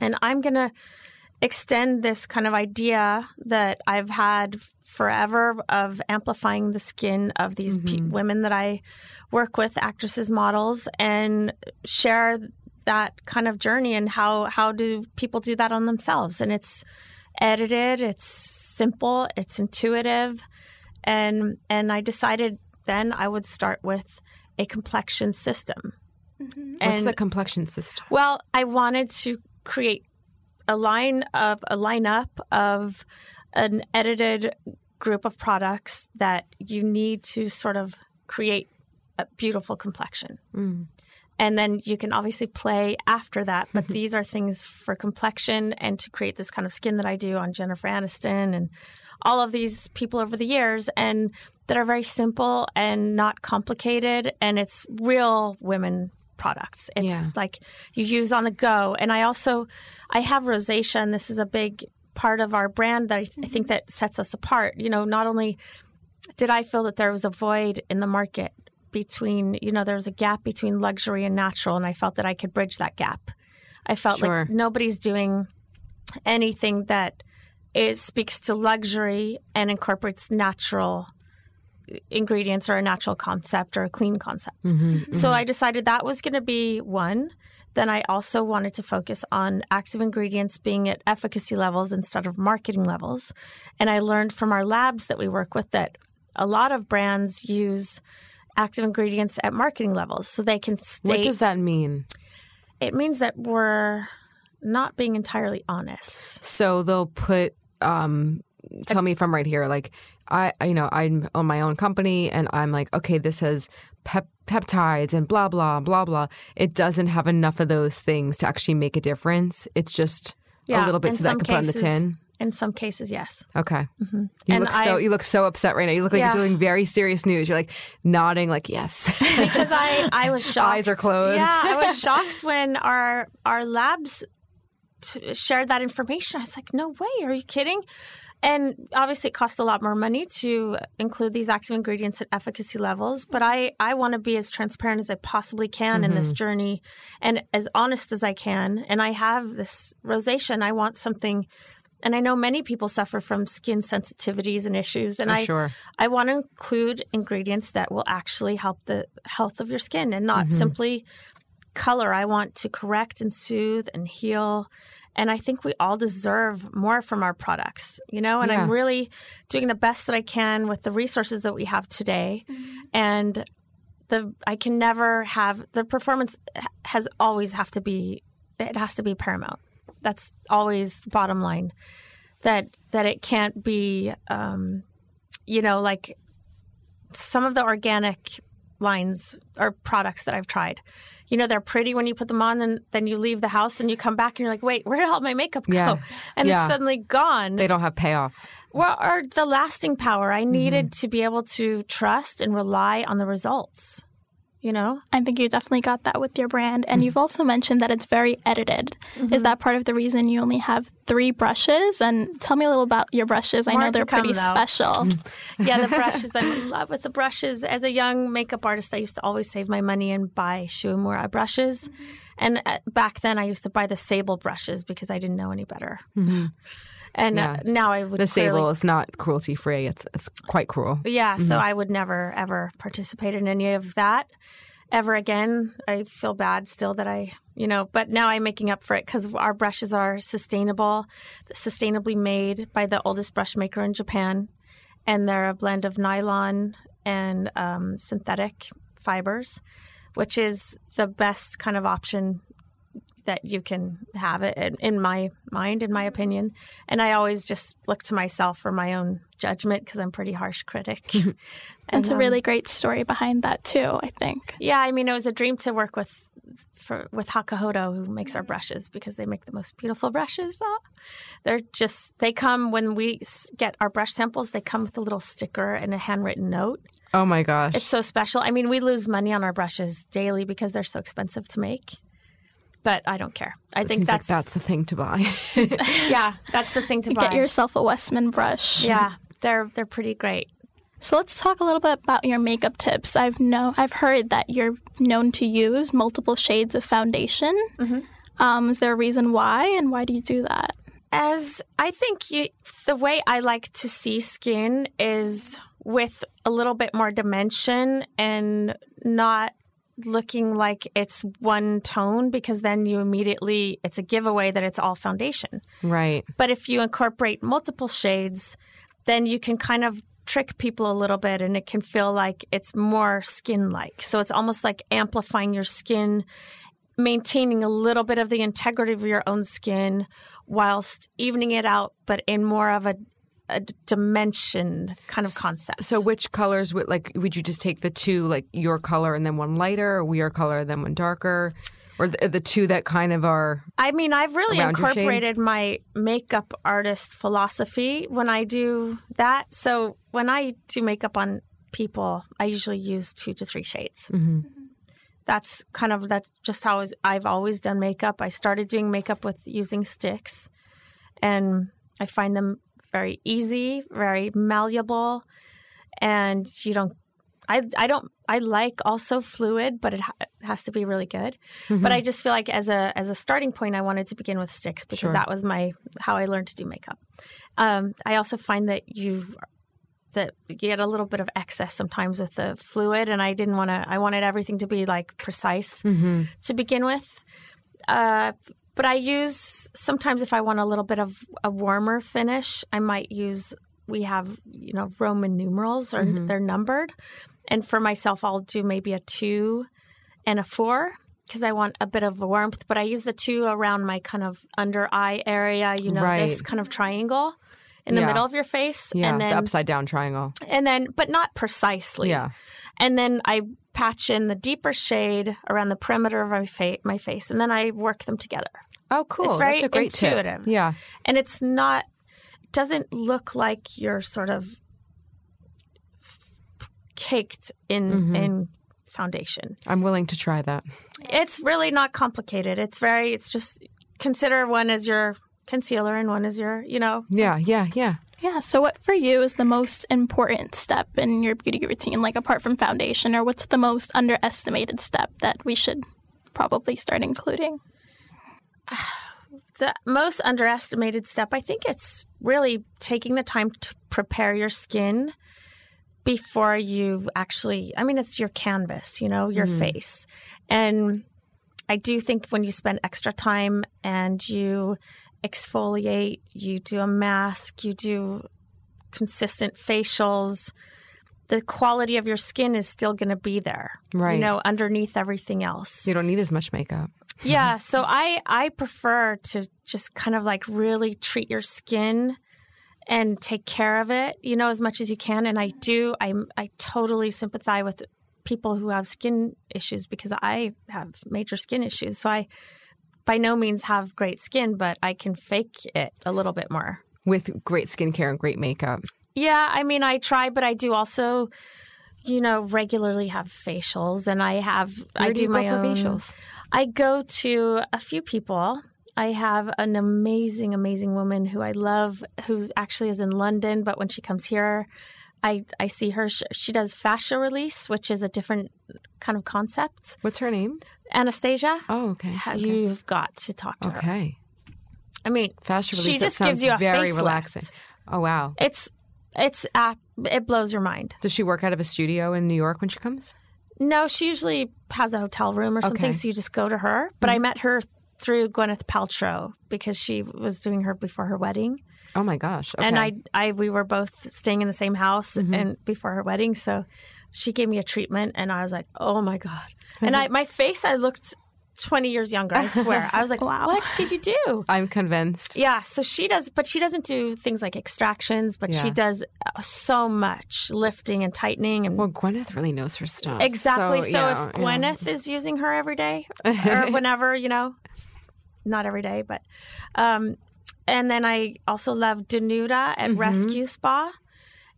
and I'm going to extend this kind of idea that I've had forever of amplifying the skin of these pe- mm-hmm. women that I work with, actresses, models, and share that kind of journey and how how do people do that on themselves? And it's edited it's simple it's intuitive and and I decided then I would start with a complexion system. Mm-hmm. What's and the complexion system? well, I wanted to create a line of a lineup of an edited group of products that you need to sort of create a beautiful complexion. Mm. And then you can obviously play after that, but these are things for complexion and to create this kind of skin that I do on Jennifer Aniston and all of these people over the years and that are very simple and not complicated and it's real women products. It's Yeah. like you use on the go. And I also I have rosacea and this is a big part of our brand that I, th- I think mm-hmm. that sets us apart. You know, not only did I feel that there was a void in the market between, you know, there was a gap between luxury and natural, and I felt that I could bridge that gap. I felt Sure. like nobody's doing anything that is speaks to luxury and incorporates natural ingredients or a natural concept or a clean concept. So I decided that was going to be one. Then I also wanted to focus on active ingredients being at efficacy levels instead of marketing levels. And I learned from our labs that we work with that a lot of brands use active ingredients at marketing levels so they can state What does that mean? it means that we're not being entirely honest. So they'll put, um, tell me if I'm right here. Like, I, you know, I own my own company and I'm like, okay, this has pep- peptides and blah, blah, blah, blah. It doesn't have enough of those things to actually make a difference. It's just Yeah, a little bit so that I can put on the tin. In some cases, yes. Okay. Mm-hmm. You And look so I- you look so upset right now. You look like Yeah. you're doing very serious news. You're like nodding, like yes. because I, I was shocked. Eyes are closed. Yeah, I was shocked when our our labs t- shared that information. I was like, no way, are you kidding? And obviously, it costs a lot more money to include these active ingredients at efficacy levels. But I, I want to be as transparent as I possibly can in this mm-hmm. journey and as honest as I can. And I have this rosacea, and I want something. And I know many people suffer from skin sensitivities and issues. And For I, sure. I want to include ingredients that will actually help the health of your skin and not mm-hmm. simply color. I want to correct and soothe and heal. And I think we all deserve more from our products, you know? And I'm really doing the best that I can with the resources that we have today. And the I can never have the performance has always have to be it has to be paramount. That's always the bottom line. That that it can't be um, you know, like some of the organic lines or products that I've tried. You know, they're pretty when you put them on, and then you leave the house and you come back and you're like, wait, where did all my makeup go? Yeah. And Yeah. it's suddenly gone. they don't have payoff. Well, or the lasting power. I needed Mm-hmm. to be able to trust and rely on the results. You know? I think you definitely got that with your brand. And you've also mentioned that it's very edited. Is mm-hmm. that part of the reason you only have three brushes? And tell me a little about your brushes. I know they're come, pretty though. special. Mm. Yeah, the brushes. I'm in love with the brushes. As a young makeup artist, I used to always save my money and buy Shu Uemura brushes. And uh, back then, I used to buy the sable brushes because I didn't know any better. Mm-hmm. And Yeah. uh, now I would The clearly- sable is not cruelty free. It's it's quite cruel. Yeah, so Mm-hmm. I would never ever participate in any of that ever again. I feel bad still that I, you know, but now I'm making up for it because our brushes are sustainable, sustainably made by the oldest brush maker in Japan, and they're a blend of nylon and um, synthetic fibers, which is the best kind of option that you can have it in, in my mind, in my opinion. And I always just look to myself for my own judgment because I'm pretty harsh critic. It's a um, really great story behind that, too, I think. yeah, I mean, it was a dream to work with for with Hakuhodo, who makes our brushes because they make the most beautiful brushes. Oh, they're just they come when we get our brush samples. They come with a little sticker and a handwritten note. Oh my gosh. It's so special. I mean, we lose money on our brushes daily because they're so expensive to make. But I don't care. I think that's, like that's the thing to buy. yeah, that's the thing to buy. Get yourself a Westman brush. yeah, they're they're pretty great. So let's talk a little bit about your makeup tips. I've know I've heard that you're known to use multiple shades of foundation. Um, is there a reason why, and why do you do that? As I think you, the way I like to see skin is with a little bit more dimension and not looking like it's one tone because then you immediately it's a giveaway that it's all foundation. right. But if you incorporate multiple shades, then you can kind of trick people a little bit and it can feel like it's more skin like. So it's almost like amplifying your skin, maintaining a little bit of the integrity of your own skin whilst evening it out, but in more of a, a dimension kind of concept. So which colors would like would you just take the two like your color and then one lighter or your color and then one darker or the, the two that kind of are I mean, I've really Around your shade? incorporated my makeup artist philosophy when I do that. So when I do makeup on people, I usually use two to three shades. Mm-hmm. That's kind of that's just how I've always done makeup. I started doing makeup with using sticks, and I find them very easy, very malleable, and you don't. I I don't. I like also fluid, but it ha- has to be really good. But I just feel like as a as a starting point, I wanted to begin with sticks because Sure. that was my how I learned to do makeup. Um, I also find that you that you get a little bit of excess sometimes with the fluid, and I didn't want to. I wanted everything to be like precise to begin with. Uh, but I use sometimes if I want a little bit of a warmer finish, I might use. We have you know Roman numerals, or mm-hmm. they're numbered, and for myself, I'll do maybe a two and a four because I want a bit of warmth. But I use the two around my kind of under eye area. You know, this kind of triangle in the Yeah. middle of your face, yeah and then the upside down triangle. and then but not precisely. Yeah. And then I patch in the deeper shade around the perimeter of my, fa- my face, and then I work them together. Oh, cool. It's very That's a great tip. intuitive. Yeah. and it's not doesn't look like you're sort of caked in Mm-hmm. in foundation. I'm willing to try that. It's really not complicated. It's very it's just consider one as your concealer and one as your, you know, Yeah, yeah, yeah. Yeah. So, what for you is the most important step in your beauty routine, like apart from foundation, or what's the most underestimated step that we should probably start including? the most underestimated step, I think it's really taking the time to prepare your skin before you actually, I mean, it's your canvas, you know, your mm. face. And I do think when you spend extra time and you exfoliate, you do a mask, you do consistent facials, the quality of your skin is still going to be there, Right. You know, underneath everything else You don't need as much makeup. yeah so i i prefer to just kind of like really treat your skin and take care of it you know as much as you can and i do i i totally sympathize with people who have skin issues because i have major skin issues so i by no means have great skin but i can fake it a little bit more With great skincare and great makeup. yeah, I mean, I try, but I do also, you know, regularly have facials, and I have Where I do you my go for own facials? I go to a few people. I have an amazing, amazing woman who I love, who actually is in London, but when she comes here, I I see her. She, she does fascia release, which is a different kind of concept. What's her name? Anastasia, Oh, okay. okay. you've got to talk to her. Okay. I mean, She release. that just gives you a very facelift. relaxing. Oh wow. it's it's uh, it blows your mind. Does she work out of a studio in New York when she comes? No, she usually has a hotel room or something, Okay. Mm-hmm. so you just go to her. But I met her through Gwyneth Paltrow because she was doing her before her wedding, Oh my gosh. Okay. and I, I, we were both staying in the same house Mm-hmm. and before her wedding, so she gave me a treatment, and I was like, oh my god! And I, my face, I looked twenty years younger. I swear, I was like, Wow. what did you do? I'm convinced. Yeah, so she does, but she doesn't do things like extractions, but she does uh, so much lifting and tightening and Well, Gwyneth really knows her stuff. Exactly. So, yeah, if yeah. Gwyneth is using her every day or whenever, you know, not every day, but um and then I also love Danuta at Mm-hmm. Rescue Spa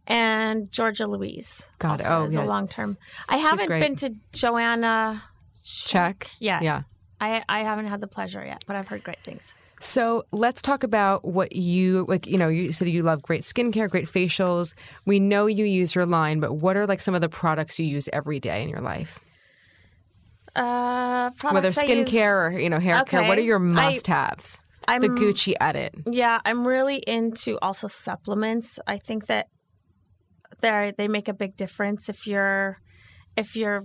and Georgia Louise. God, oh, is yeah. a long term. I haven't great. been to Joanna. check. Yeah. Yeah. I I haven't had the pleasure yet, but I've heard great things. So let's talk about what you like. You know, you said you love great skincare, great facials. We know you use your line, but what are like some of the products you use every day in your life? Uh, Whether I skincare or you know hair care, what are your must-haves? I'm, the Gucci edit. Yeah, I'm really into also supplements. I think that they they make a big difference if you're if you're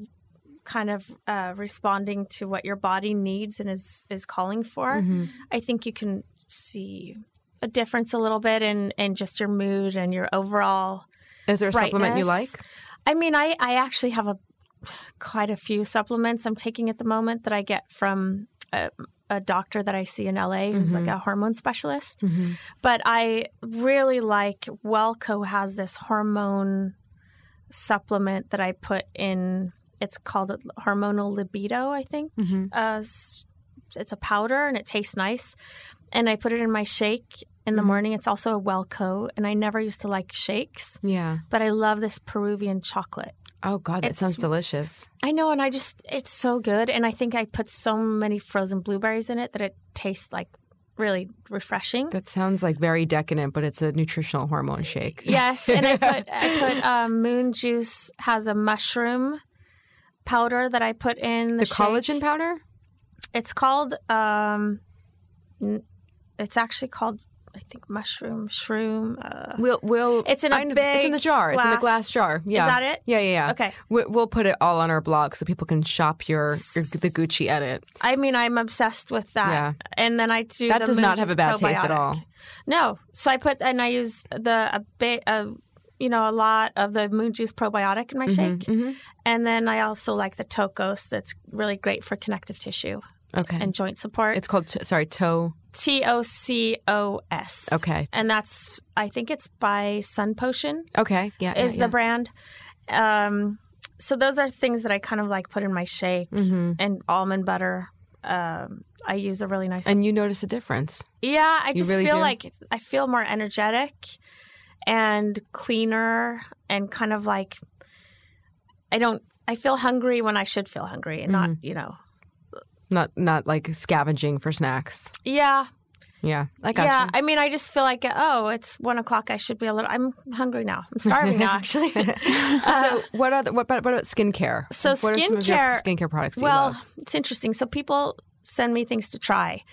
kind of uh, responding to what your body needs and is is calling for. Mm-hmm. I think you can see a difference a little bit in in just your mood and your overall. Is there a supplement you like? I mean, I I actually have a quite a few supplements I'm taking at the moment that I get from a, a doctor that I see in LA who's like mm-hmm. a hormone specialist. Mm-hmm. But I really like WelleCo has this hormone supplement that I put in. It's called hormonal libido, I think. Mm-hmm. Uh, it's a powder and it tastes nice. And I put it in my shake in the morning. It's also a WelleCo, and I never used to like shakes, Yeah. but I love this Peruvian chocolate. Oh God, that It's- sounds delicious. I know, and I just it's so good, and I think I put so many frozen blueberries in it that it tastes like really refreshing. That sounds like very decadent, but it's a nutritional hormone shake. Yes, and I put I put um, Moon Juice has a mushroom powder that I put in the, the collagen powder. It's called um, it's actually called I think mushroom shroom. Uh, We'll we'll. It's in a I know- It's in the big jar. It's in the glass- glass jar. Yeah. Is that it? Yeah, yeah, yeah. Okay. We, we'll put it all on our blog so people can shop your, your the Gucci edit. I mean, I'm obsessed with that. Yeah. And then I do That does not have a bad taste at all. No. So I put and I use the a bit of you know a lot of the moon juice probiotic in my Mm-hmm, shake, and then I also like the Tocos. That's really great for connective tissue Okay. and joint support. it's called t- sorry toe. T O C O S. Okay. and that's I think it's by Sun Potion Okay. Yeah. is yeah, the brand. Um, so those are things that I kind of like put in my shake Mm-hmm. and almond butter. um, I use a really nice. And you notice a difference. yeah, I just really feel do? like I feel more energetic and cleaner and kind of like I don't. I feel hungry when I should feel hungry, and not Mm-hmm. you know. Not not like scavenging for snacks. Yeah, Yeah, I got yeah. you. I mean, I just feel like oh, it's one o'clock. I should be a little. I'm hungry now. I'm starving now. Actually. so what other what about, what about skincare? So what are some of your skincare- skincare products? You well, it's interesting. So people send me things to try,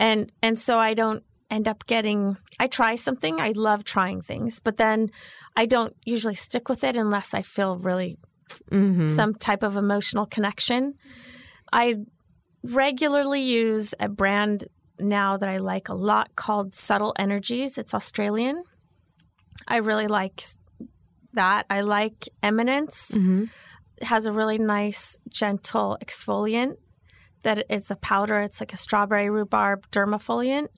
and and so I don't end up getting. I try something. I love trying things, but then I don't usually stick with it unless I feel really Mm-hmm. some type of emotional connection. I regularly use a brand now that I like a lot called Subtle Energies. It's Australian. I really like that. I like Eminence. Mm-hmm. It has a really nice, gentle exfoliant that is a powder. It's like a strawberry rhubarb dermafoliant.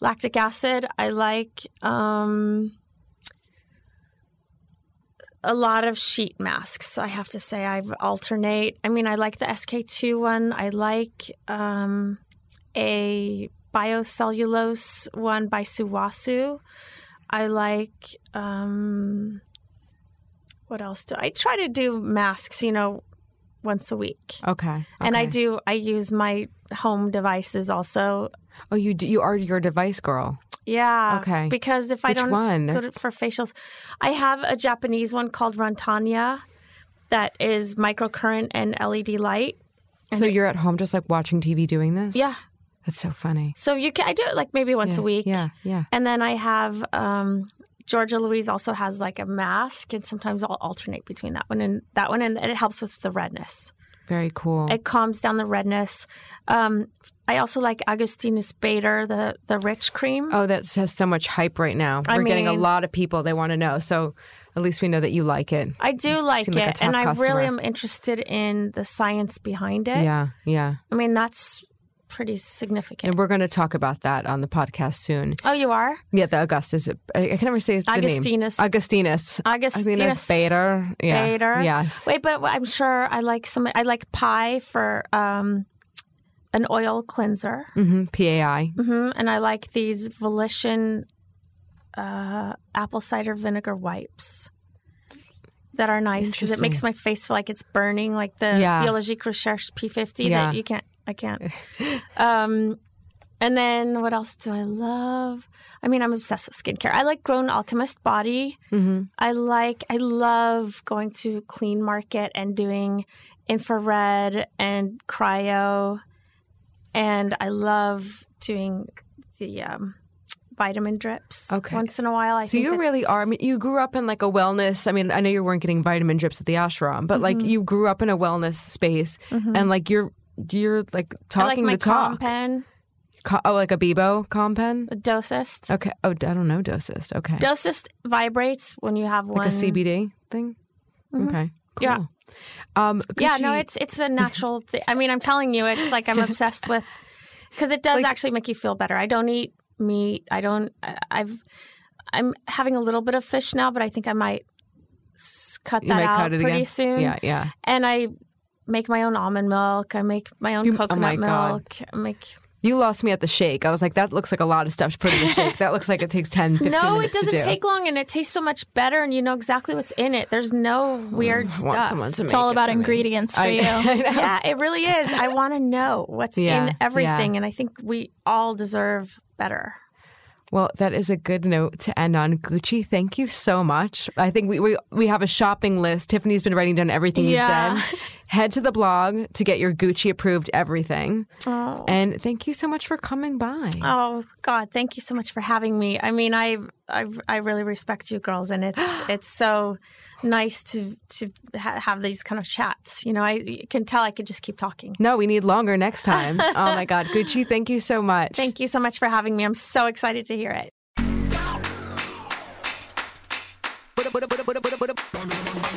Lactic acid. I like um, a lot of sheet masks. I have to say, I alternate. I mean, I like the SK2 one. I like um, a biocellulose one by Suwasu. I like um, what else do I try to do masks? You know, once a week, Okay. and I do. I use my home devices also. Oh, you do, you are your device girl. Yeah. Okay. Because if I Which don't one? go to, for facials, I have a Japanese one called Rantanya that is microcurrent and LED light. So you're at home just like watching TV doing this? Yeah. That's so funny. So you can I do it like maybe once yeah, a week. Yeah, yeah. And then I have um, Georgia Louise also has like a mask, and sometimes I'll alternate between that one and that one, and it helps with the redness. Very cool. It calms down the redness. Um, I also like Augustinus Bader, the the rich cream. oh, that has so much hype right now. I We're getting a lot of people they want to know. So at least we know that you like it. I do like it, like and I customer. really am interested in the science behind it. Yeah, yeah. I mean, that's pretty significant. And we're going to talk about that on the podcast soon. oh, you are? Yeah, the Augustus. I, I can never say his the name. Augustinus. Augustinus. Augustinus Bader. Yeah. Bader. Yes. Wait, but I'm sure I like some. I like pie for um, an oil cleanser, hmm PAI. hmm and I like these Volition uh, apple cider vinegar wipes that are nice because it makes my face feel like it's burning, like the Yeah. Biologique Recherche P50 Yeah. that you can't. I can't. um, and then what else do I love? I mean, I'm obsessed with skincare. I like Grown Alchemist Body. hmm I like, I love going to Clean Market and doing infrared and cryo. And I love doing the um, vitamin drips Okay. once in a while. I So you really are. I mean, you grew up in like a wellness. I mean, I know you weren't getting vitamin drips at the ashram, but Mm-hmm. like you grew up in a wellness space, and like you're you're like I like talking the talk. Compen, Co- oh, like a Bebo compen. the Dosist. Okay. Oh, I don't know dosist. Okay. Dosist vibrates when you have one. like a CBD thing. Okay. Cool. Yeah. Um, Yeah, no, it's it's a natural thing. I mean, I'm telling you, it's like I'm obsessed with because it does Like- actually make you feel better. I don't eat meat. I don't. I- I've I'm having a little bit of fish now, but I think I might cut that out cut pretty again. soon. Yeah. Yeah. and I make my own almond milk. I make my own You- oh coconut my God. milk. I make You lost me at the shake. I was like, that looks like a lot of stuff to put in the shake. That looks like it takes 10, 15 no, it doesn't to do. take long, and it tastes so much better, and you know exactly what's in it. There's no weird mm, I want stuff. someone to It's make all it about for me. ingredients for I- you. I yeah, it really is. I want to know what's Yeah, in everything, yeah. and I think we all deserve better. Well, that is a good note to end on. Gucci, thank you so much. I think we, we, we have a shopping list. Tiffany's been writing down everything Yeah. you said. Head to the blog to get your Gucci approved everything. Oh. And thank you so much for coming by. Oh God, thank you so much for having me. I mean, I I, I really respect you girls, and it's it's so nice to to ha- have these kind of chats. You know, I you can tell I could just keep talking. No, we need longer next time. oh my God. Gucci, thank you so much. Thank you so much for having me. I'm so excited to hear it.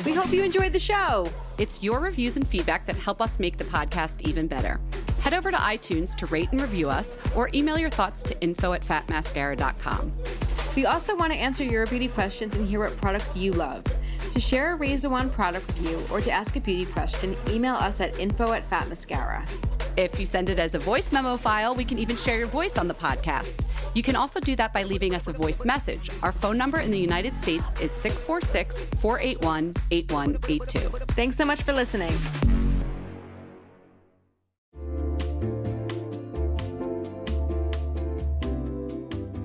We hope you enjoyed the show. It's your reviews and feedback that help us make the podcast even better. Head over to iTunes to rate and review us or email your thoughts to info at fatmascara.com. We also want to answer your beauty questions and hear what products you love. To share a Raise the One product review or to ask a beauty question, email us at info at fatmascara. If you send it as a voice memo file, we can even share your voice on the podcast. You can also do that by leaving us a voice message. Our phone number in the United States is 646 481 8182. Thanks so much for listening.